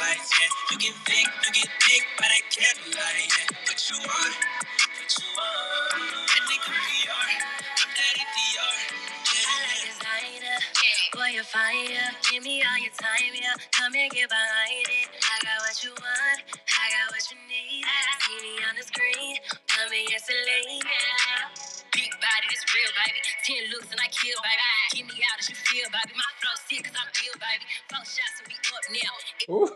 fights, yeah. You can think, you can think, but I can't lie, yeah. What you want, what you want. That nigga PR, I'm daddy DR, yeah. Boy, you're fire. Give me all your time, yeah. Come and get behind it. I got what you want, I got what you need. See me on the screen, come and isolate. Big this real, baby. Ten looks and I kill, baby. Keep me out as you feel, baby. My flow sick, cause I'm baby. Shots and we up now.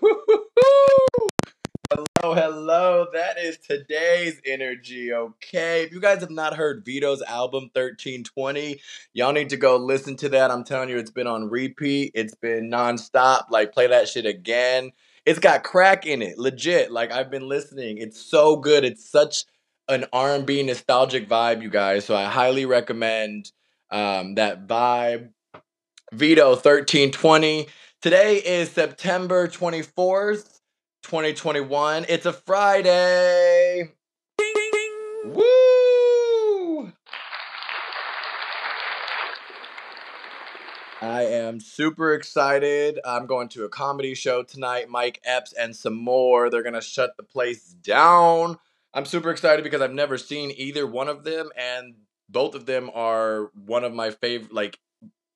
Hello, hello. That is today's energy, okay? If you guys have not heard Vito's album 1320, y'all need to go listen to that. I'm telling you, it's been on repeat. It's been nonstop. Like, play that shit again. It's got crack in it, legit. Like, I've been listening. It's so good. It's such an R&B nostalgic vibe, you guys. So I highly recommend um, that vibe. Vito 1320. Today is September 24th, 2021. It's a Friday. Woo! I am super excited. I'm going to a comedy show tonight. Mike Epps and some more. They're going to shut the place down. I'm super excited because I've never seen either one of them, and both of them are one of my favorite, like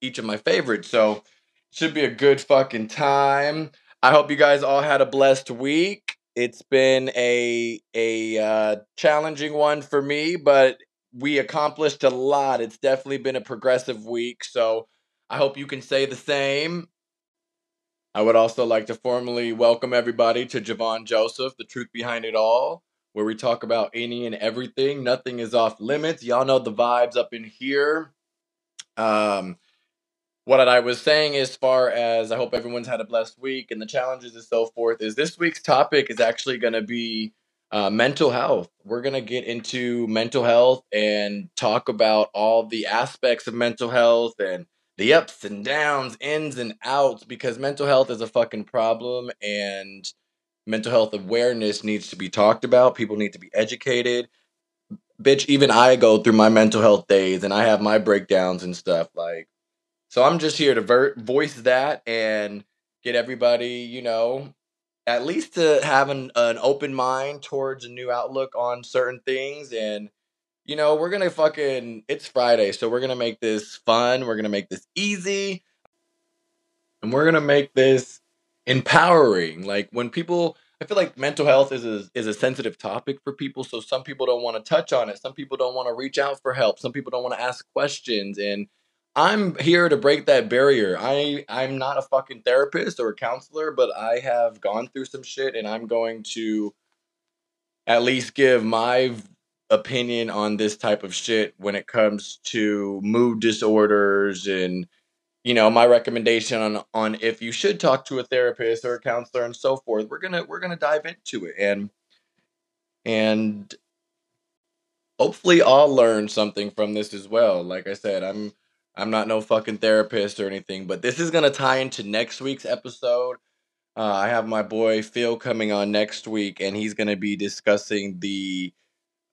each of my favorites. So, should be a good fucking time. I hope you guys all had a blessed week. It's been a a uh, challenging one for me, but we accomplished a lot. It's definitely been a progressive week, so I hope you can say the same. I would also like to formally welcome everybody to Jovon Joseph, the truth behind it all, where we talk about any and everything. Nothing is off limits. Y'all know the vibes up in here. Um, what I was saying as far as I hope everyone's had a blessed week and the challenges and so forth is this week's topic is actually going to be uh, mental health. We're going to get into mental health and talk about all the aspects of mental health and the ups and downs, ins and outs, because mental health is a fucking problem and mental health awareness needs to be talked about. People need to be educated. Bitch, even I go through my mental health days and I have my breakdowns and stuff. Like, so I'm just here to ver- voice that and get everybody, you know, at least to have an, an open mind towards a new outlook on certain things. And, you know, we're going to fucking, it's Friday. So we're going to make this fun. We're going to make this easy. And we're going to make this empowering. Like when people, I feel like mental health is a, is a sensitive topic for people. So some people don't want to touch on it. Some people don't want to reach out for help. Some people don't want to ask questions. And, I'm here to break that barrier. I I'm not a fucking therapist or a counselor, but I have gone through some shit and I'm going to at least give my opinion on this type of shit when it comes to mood disorders and you know my recommendation on on if you should talk to a therapist or a counselor and so forth. We're to we're to dive into it and and hopefully I'll learn something from this as well. Like I said, I'm I'm not no fucking therapist or anything, but this is gonna tie into next week's episode. Uh, I have my boy Phil coming on next week, and he's gonna be discussing the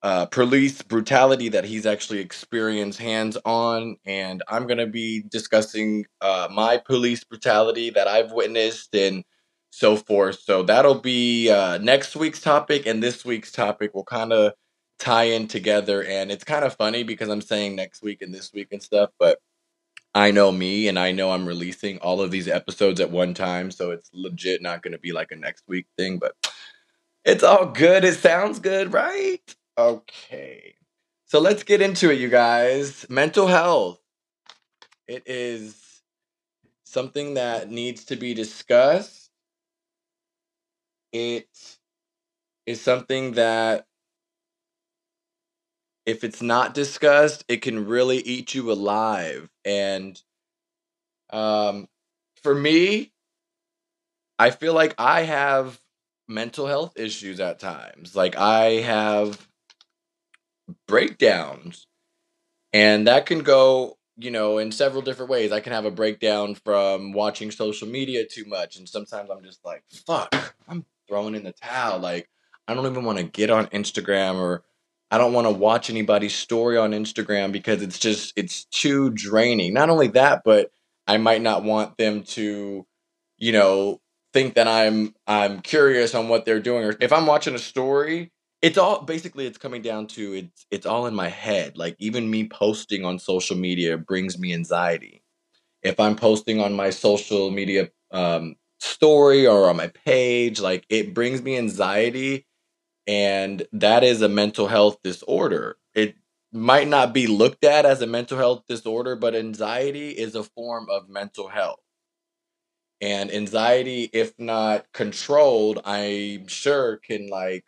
uh, police brutality that he's actually experienced hands on, and I'm gonna be discussing uh, my police brutality that I've witnessed and so forth. So that'll be uh, next week's topic, and this week's topic will kind of tie in together. And it's kind of funny because I'm saying next week and this week and stuff, but I know me and I know I'm releasing all of these episodes at one time, so it's legit not going to be like a next week thing, but it's all good. It sounds good, right? Okay. So let's get into it, you guys. Mental health. It is something that needs to be discussed. It is something that if it's not discussed, it can really eat you alive. And um, for me, I feel like I have mental health issues at times. Like I have breakdowns, and that can go, you know, in several different ways. I can have a breakdown from watching social media too much, and sometimes I'm just like, fuck, I'm throwing in the towel. Like, I don't even want to get on Instagram or I don't want to watch anybody's story on Instagram because it's just it's too draining. Not only that, but I might not want them to, you know, think that I'm I'm curious on what they're doing or if I'm watching a story, it's all basically it's coming down to it's it's all in my head. Like even me posting on social media brings me anxiety. If I'm posting on my social media um, story or on my page, like it brings me anxiety and that is a mental health disorder. It might not be looked at as a mental health disorder, but anxiety is a form of mental health. And anxiety, if not controlled, I'm sure can like,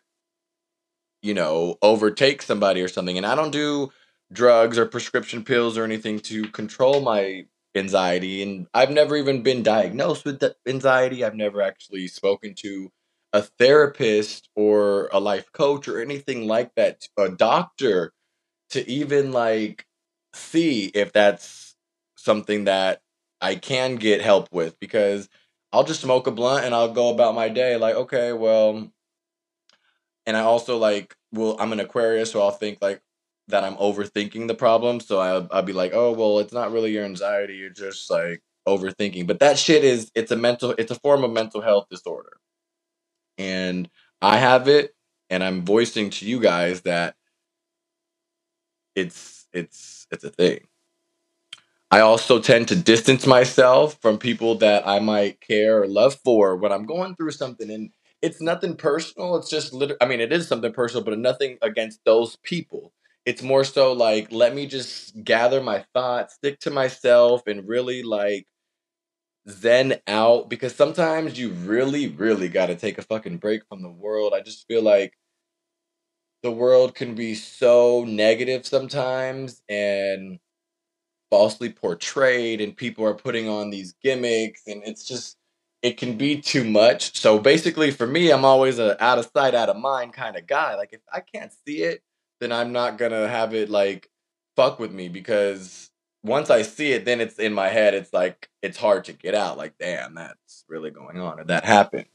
you know, overtake somebody or something. And I don't do drugs or prescription pills or anything to control my anxiety. And I've never even been diagnosed with anxiety. I've never actually spoken to a therapist or a life coach or anything like that, a doctor to even like see if that's something that I can get help with because I'll just smoke a blunt and I'll go about my day like, okay, well, and I also like, well, I'm an Aquarius, so I'll think like that I'm overthinking the problem. So I'll, I'll be like, oh, well, it's not really your anxiety. You're just like overthinking. But that shit is, it's a mental, it's a form of mental health disorder. And I have it, and I'm voicing to you guys that it's, it's, it's a thing. I also tend to distance myself from people that I might care or love for when I'm going through something. And it's nothing personal. It's just, lit- I mean, it is something personal, but nothing against those people. It's more so like, let me just gather my thoughts, stick to myself, and really like zen out because sometimes you really, really got to take a fucking break from the world. I just feel like the world can be so negative sometimes and falsely portrayed and people are putting on these gimmicks and it's just it can be too much. So basically for me I'm always a out of sight out of mind kind of guy. Like if I can't see it, then I'm not to have it like fuck with me because once I see it then it's in my head it's like it's hard to get out like damn that's really going on or that happened.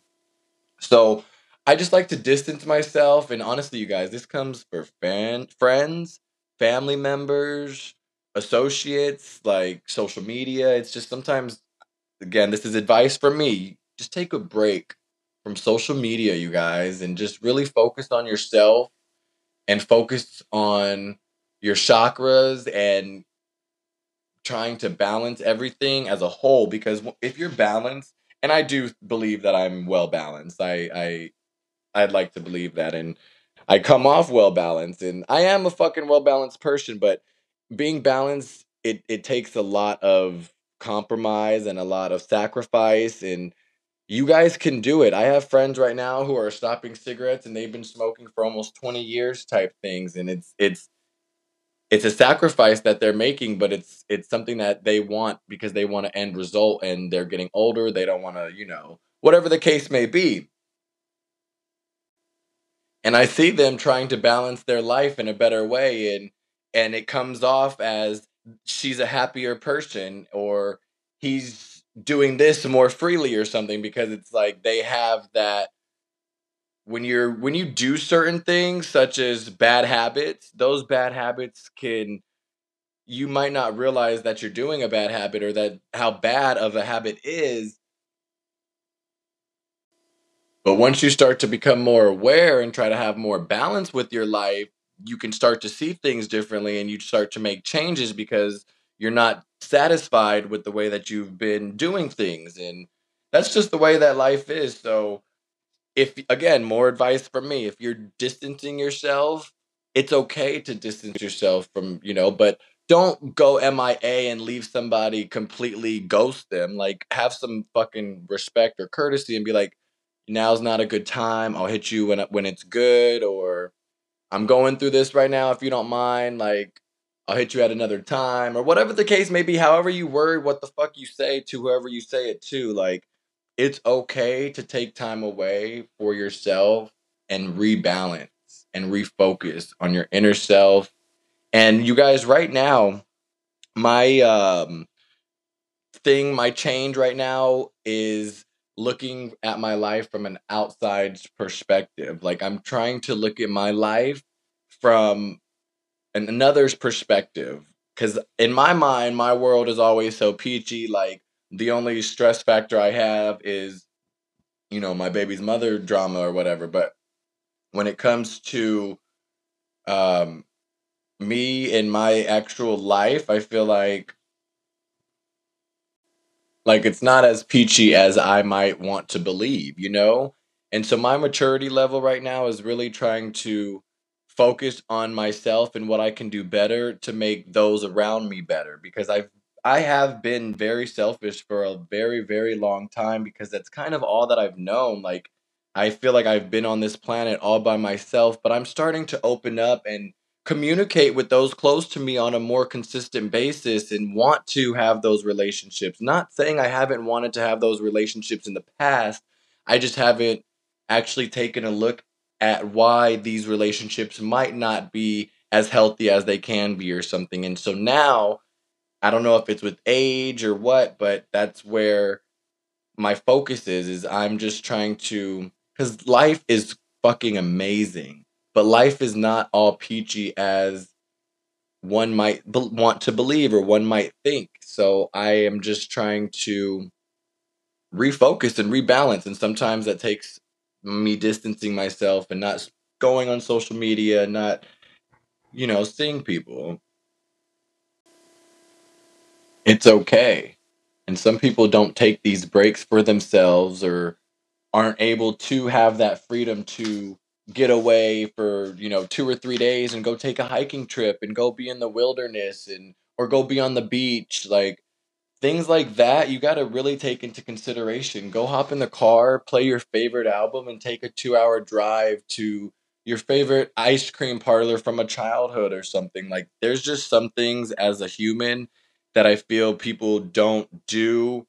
So I just like to distance myself and honestly you guys this comes for fan friends, family members, associates, like social media. It's just sometimes, again, this is advice from me. Just take a break from social media, you guys, and just really focus on yourself and focus on your chakras and trying to balance everything as a whole. Because if you're balanced, and I do believe that I'm well balanced, I, I, I'd like to believe that, and I come off well balanced, and I am a fucking well balanced person, but being balanced it it takes a lot of compromise and a lot of sacrifice and you guys can do it. I have friends right now who are stopping cigarettes and they've been smoking for almost 20 years type things and it's it's it's a sacrifice that they're making but it's it's something that they want because they want to end result and they're getting older, they don't want to, you know, whatever the case may be. And I see them trying to balance their life in a better way and and it comes off as she's a happier person or he's doing this more freely or something because it's like they have that when you're when you do certain things such as bad habits those bad habits can you might not realize that you're doing a bad habit or that how bad of a habit is. But once you start to become more aware and try to have more balance with your life you can start to see things differently and you start to make changes because you're not satisfied with the way that you've been doing things and that's just the way that life is so if again more advice from me if you're distancing yourself it's okay to distance yourself from you know but don't go MIA and leave somebody completely ghost them like have some fucking respect or courtesy and be like now's not a good time I'll hit you when when it's good or I'm going through this right now. If you don't mind, like, I'll hit you at another time or whatever the case may be. However, you word what the fuck you say to whoever you say it to, like, it's okay to take time away for yourself and rebalance and refocus on your inner self. And you guys, right now, my um thing, my change right now is looking at my life from an outside perspective. Like I'm trying to look at my life from an, another's perspective. Because in my mind, my world is always so peachy. Like the only stress factor I have is you know, my baby's mother drama or whatever. But when it comes to um, me in my actual life, I feel like like it's not as peachy as I might want to believe, you know? And so my maturity level right now is really trying to focus on myself and what I can do better to make those around me better because I've I have been very selfish for a very very long time because that's kind of all that I've known like I feel like I've been on this planet all by myself but I'm starting to open up and communicate with those close to me on a more consistent basis and want to have those relationships not saying I haven't wanted to have those relationships in the past I just haven't actually taken a look at why these relationships might not be as healthy as they can be or something. And so now, I don't know if it's with age or what, but that's where my focus is is I'm just trying to cuz life is fucking amazing. But life is not all peachy as one might be- want to believe or one might think. So I am just trying to refocus and rebalance and sometimes that takes me distancing myself and not going on social media, and not you know, seeing people. It's okay. And some people don't take these breaks for themselves or aren't able to have that freedom to get away for, you know, 2 or 3 days and go take a hiking trip and go be in the wilderness and or go be on the beach like things like that you got to really take into consideration. Go hop in the car, play your favorite album, and take a two hour drive to your favorite ice cream parlor from a childhood or something. Like, there's just some things as a human that I feel people don't do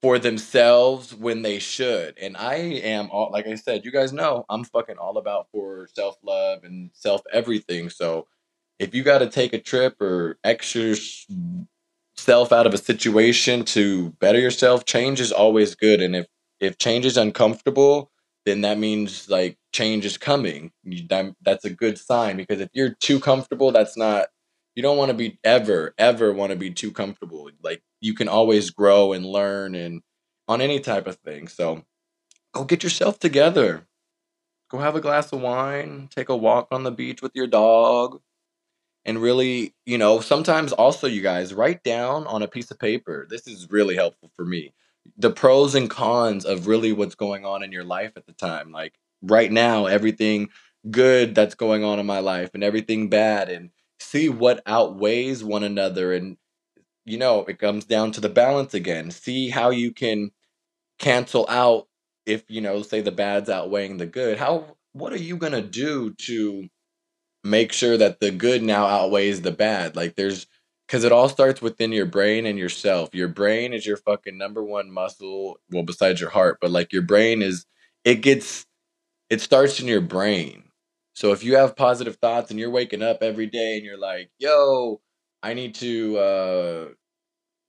for themselves when they should. And I am all, like I said, you guys know I'm fucking all about for self love and self everything. So if you got to take a trip or extra self out of a situation to better yourself, change is always good. And if if change is uncomfortable, then that means like change is coming. That, that's a good sign because if you're too comfortable, that's not. You don't want to be ever ever want to be too comfortable. Like you can always grow and learn and on any type of thing. So go get yourself together. Go have a glass of wine, take a walk on the beach with your dog, and really, you know, sometimes also you guys write down on a piece of paper. This is really helpful for me. The pros and cons of really what's going on in your life at the time. Like right now, everything good that's going on in my life and everything bad and see what outweighs one another and you know, it comes down to the balance again. See how you can cancel out if, you know, say the bad's outweighing the good. How what are you going to do to make sure that the good now outweighs the bad. Like there's because it all starts within your brain and yourself. Your brain is your fucking number one muscle, well, besides your heart, but like your brain is it gets it starts in your brain. So if you have positive thoughts and you're waking up every day and you're like, yo, I need to uh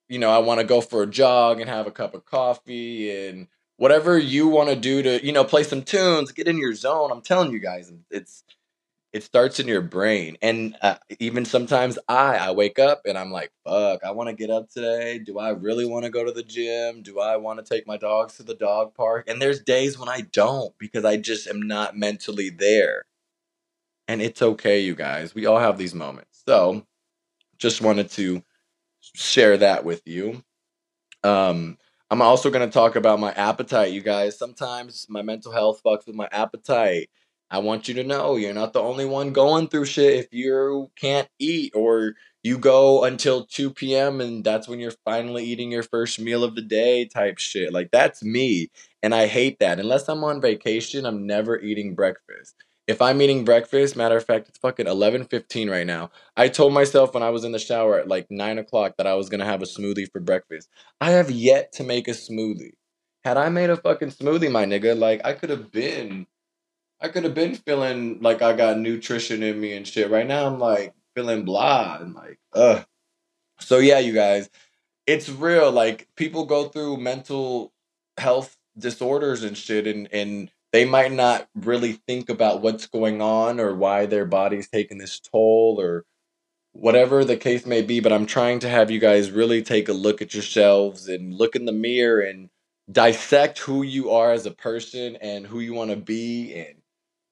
you know, I want to go for a jog and have a cup of coffee and whatever you want to do to, you know, play some tunes, get in your zone. I'm telling you guys, it's it starts in your brain, and, uh, even sometimes I I wake up and I'm like, "Fuck, I wanna get up today. Do I really wanna go to the gym? Do I wanna take my dogs to the dog park?" And there's days when I don't because I just am not mentally there. And it's okay, you guys. We all have these moments. So, just wanted to share that with you. Um, I'm also gonna talk about my appetite, you guys. Sometimes my mental health fucks with my appetite. I want you to know you're not the only one going through shit if you can't eat or you go until 2 p.m. and that's when you're finally eating your first meal of the day type shit. Like that's me. And I hate that. Unless I'm on vacation, I'm never eating breakfast. If I'm eating breakfast, matter of fact, it's fucking 11:15 right now. I told myself when I was in the shower at like nine o'clock that I was gonna have a smoothie for breakfast. I have yet to make a smoothie. Had I made a fucking smoothie, my nigga, like I could have been I could have been feeling like I got nutrition in me and shit. Right now, I'm like feeling blah and like, ugh. So yeah, you guys, it's real. Like people go through mental health disorders and shit, and and they might not really think about what's going on or why their body's taking this toll or whatever the case may be. But I'm trying to have you guys really take a look at yourselves and look in the mirror and dissect who you are as a person and who you want to be and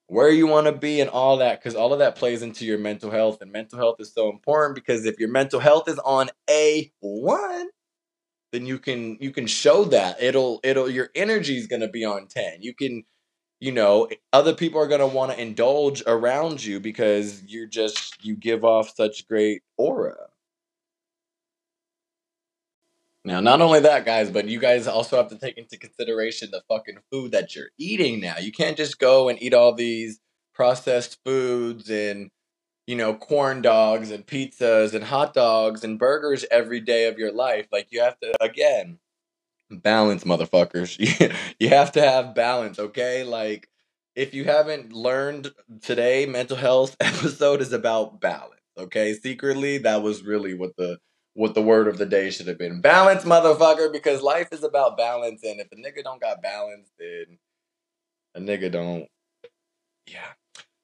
where you want to be and all that because all of that plays into your mental health and mental health is so important because if your mental health is on a1 then you can you can show that it'll it'll your energy is going to be on 10 you can you know other people are going to want to indulge around you because you're just you give off such great aura. Now not only that guys but you guys also have to take into consideration the fucking food that you're eating now. You can't just go and eat all these processed foods and you know corn dogs and pizzas and hot dogs and burgers every day of your life. Like you have to again balance motherfuckers. You have to have balance okay? Like if you haven't learned today mental health episode is about balance okay? Secretly that was really what the what the word of the day should have been. Balance motherfucker because life is about balance and if a nigga don't got balance then a nigga don't yeah.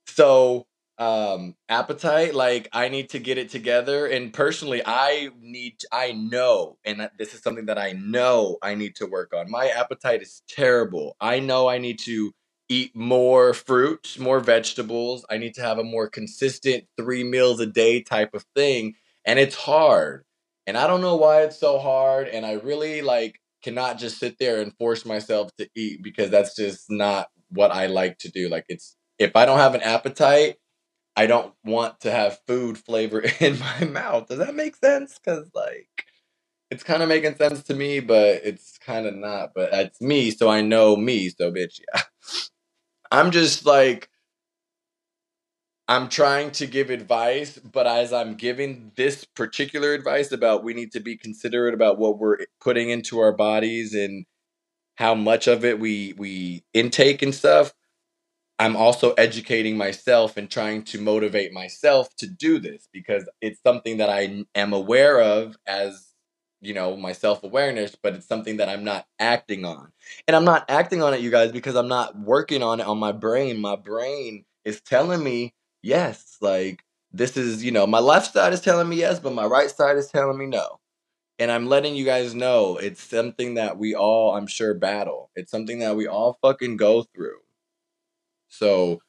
So um appetite like i need to get it together. And personally i need i know and this is something that i know i need to work on. My appetite is terrible. I know i need to eat more fruit more vegetables. I need to have a more consistent three meals a day type of thing and it's hard. And i don't know why it's so hard and i really like cannot just sit there and force myself to eat because that's just not what i like to do. Like it's if i don't have an appetite I don't want to have food flavor in my mouth. Does that make sense? Because, like, it's kind of making sense to me, but it's kind of not. But that's me, so I know me. So, bitch, yeah. I'm just like, I'm trying to give advice, but as I'm giving this particular advice about we need to be considerate about what we're putting into our bodies and how much of it we we intake and stuff, I'm also educating myself and trying to motivate myself to do this because it's something that I am aware of as you know my self-awareness but it's something that I'm not acting on. And I'm not acting on it you guys because I'm not working on it on my brain. My brain is telling me yes, like this is, you know, my left side is telling me yes, but my right side is telling me no. And I'm letting you guys know it's something that we all, I'm sure, battle. It's something that we all fucking go through. So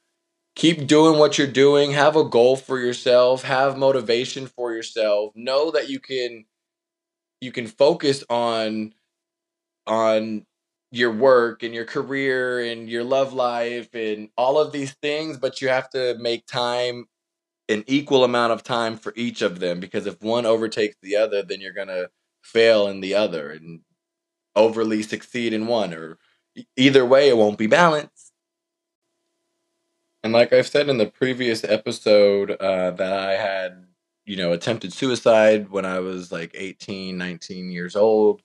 keep doing what you're doing. Have a goal for yourself. Have motivation for yourself. Know that you can you can focus on on your work and your career and your love life and all of these things, but you have to make time an equal amount of time for each of them because if one overtakes the other, then you're gonna fail in the other and overly succeed in one or either way it won't be balanced. And like I've said in the previous episode, uh, that I had, you know, attempted suicide when I was like 18, 19 years old.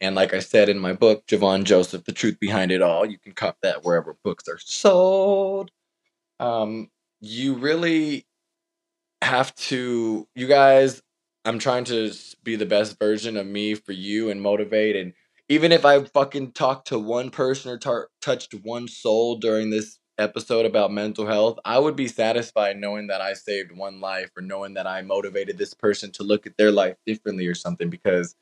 And like I said in my book, Jovon Joseph, The Truth Behind It All, you can cop that wherever books are sold. Um, you really have to, you guys, I'm trying to be the best version of me for you and motivate. And even if I fucking talked to one person or tar- touched one soul during this episode about mental health, I would be satisfied knowing that I saved one life or knowing that I motivated this person to look at their life differently or something because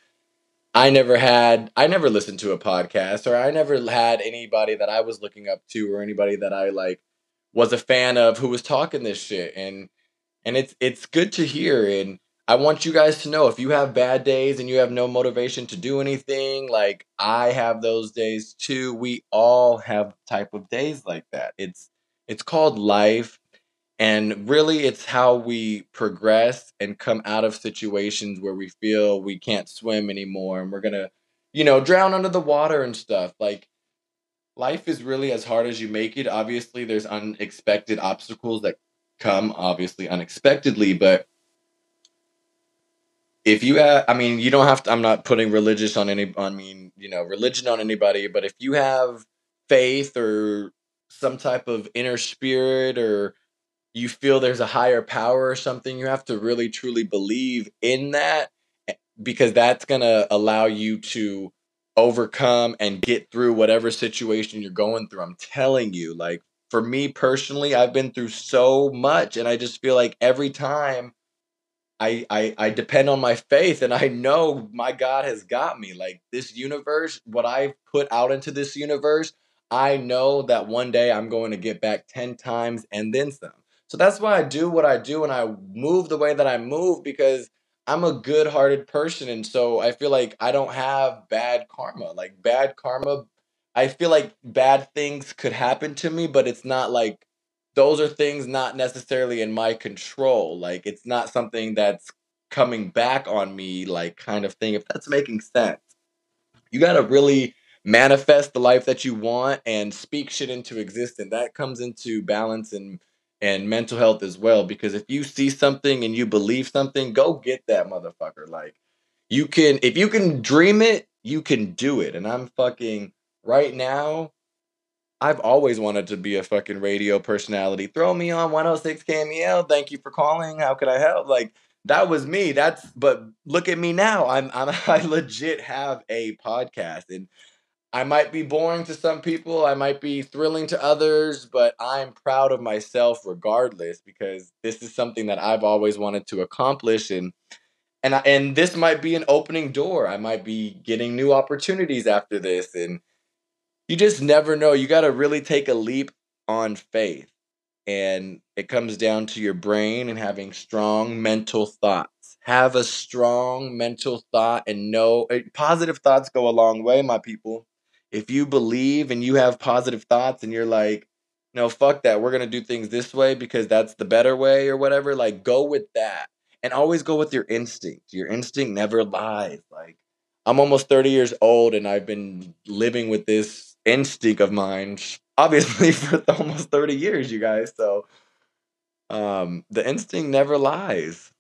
I never had I never listened to a podcast or I never had anybody that I was looking up to or anybody that I like was a fan of who was talking this shit. And and it's it's good to hear and I want you guys to know if you have bad days and you have no motivation to do anything like I have those days too we all have type of days like that it's it's called life and really, it's how we progress and come out of situations where we feel we can't swim anymore and we're gonna, you know, drown under the water and stuff. Like, life is really as hard as you make it. Obviously, there's unexpected obstacles that come, obviously, unexpectedly, but if you have, I mean, you don't have to, I'm not putting religious on any, I mean, you know, religion on anybody, but if you have faith or some type of inner spirit or you feel there's a higher power or something, you have to really truly believe in that eh, because that's going to allow you to overcome and get through whatever situation you're going through. I'm telling you, like for me personally, I've been through so much and I just feel like every time I, I I depend on my faith and I know my God has got me. Like this universe, what I've put out into this universe, I know that one day I'm going to get back 10 times and then some. So that's why I do what I do and I move the way that I move because I'm a good-hearted person and so I feel like I don't have bad karma. Like bad karma, I feel like bad things could happen to me, but it's not like those are things not necessarily in my control. Like it's not something that's coming back on me, like kind of thing, if that's making sense. You got to really manifest the life that you want and speak shit into existence. That comes into balance and and mental health as well because if you see something and you believe something, go get that motherfucker. Like you can if you can dream it, you can do it. And I'm fucking right now I've always wanted to be a fucking radio personality. Throw me on 106 KMEL. Thank you for calling. How could I help? Like that was me. That's but look at me now. I'm, I'm I legit have a podcast and I might be boring to some people, I might be thrilling to others, but I'm proud of myself regardless because this is something that I've always wanted to accomplish and and I, and this might be an opening door. I might be getting new opportunities after this and you just never know. You got to really take a leap on faith. And it comes down to your brain and having strong mental thoughts. Have a strong mental thought and know eh, positive thoughts go a long way, my people. If you believe and you have positive thoughts and you're like, no, fuck that. We're going to do things this way because that's the better way or whatever, like go with that. And always go with your instinct. Your instinct never lies. Like, I'm almost 30 years old and I've been living with this instinct of mine, obviously for almost 30 years, you guys. So um, the instinct never lies.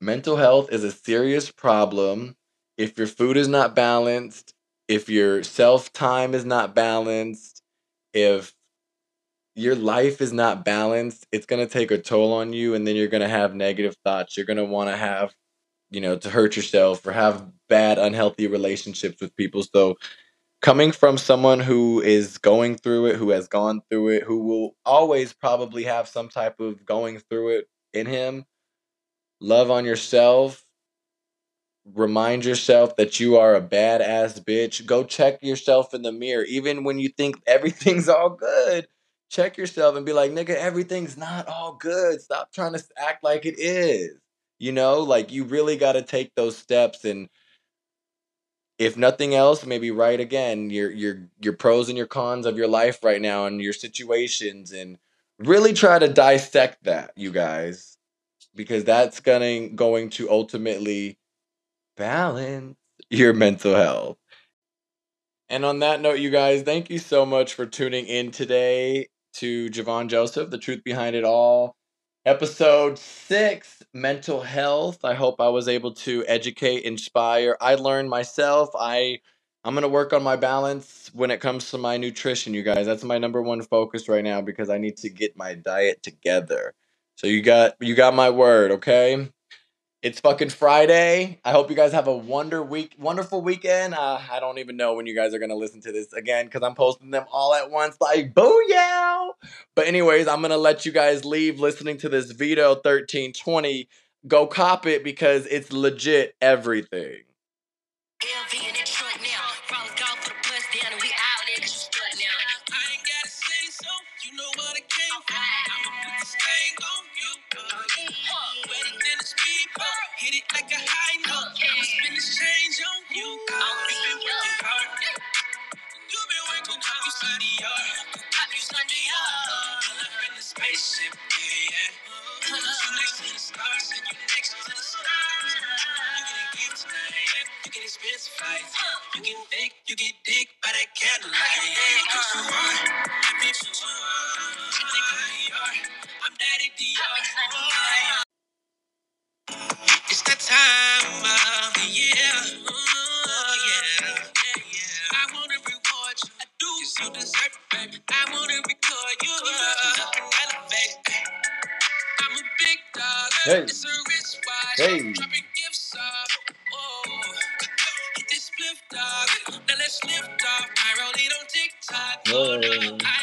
Mental health is a serious problem. If your food is not balanced, if your self time is not balanced, if your life is not balanced, it's going to take a toll on you. And then you're going to have negative thoughts. You're going to want to have, you know, to hurt yourself or have bad, unhealthy relationships with people. So coming from someone who is going through it, who has gone through it, who will always probably have some type of going through it in him, love on yourself. Remind yourself that you are a badass bitch. Go check yourself in the mirror. Even when you think everything's all good, check yourself and be like, nigga, everything's not all good. Stop trying to act like it is. You know, like you really got to take those steps and if nothing else, maybe write again your your your pros and your cons of your life right now and your situations and really try to dissect that, you guys. Because that's gonna going to ultimately balance your mental health. And on that note, you guys, thank you so much for tuning in today to Jovon Joseph, the truth behind it all. Episode six, mental health. I hope I was able to educate, inspire. I learned myself. I I'm gonna work on my balance when it comes to my nutrition, you guys. That's my number one focus right now because I need to get my diet together. So you got you got my word, okay? It's fucking Friday. I hope you guys have a wonder week, wonderful weekend. Uh, I don't even know when you guys are gonna listen to this again because I'm posting them all at once. Like booyah! But anyways, I'm gonna let you guys leave listening to this Vito 1320. Go cop it because it's legit everything. Whoa.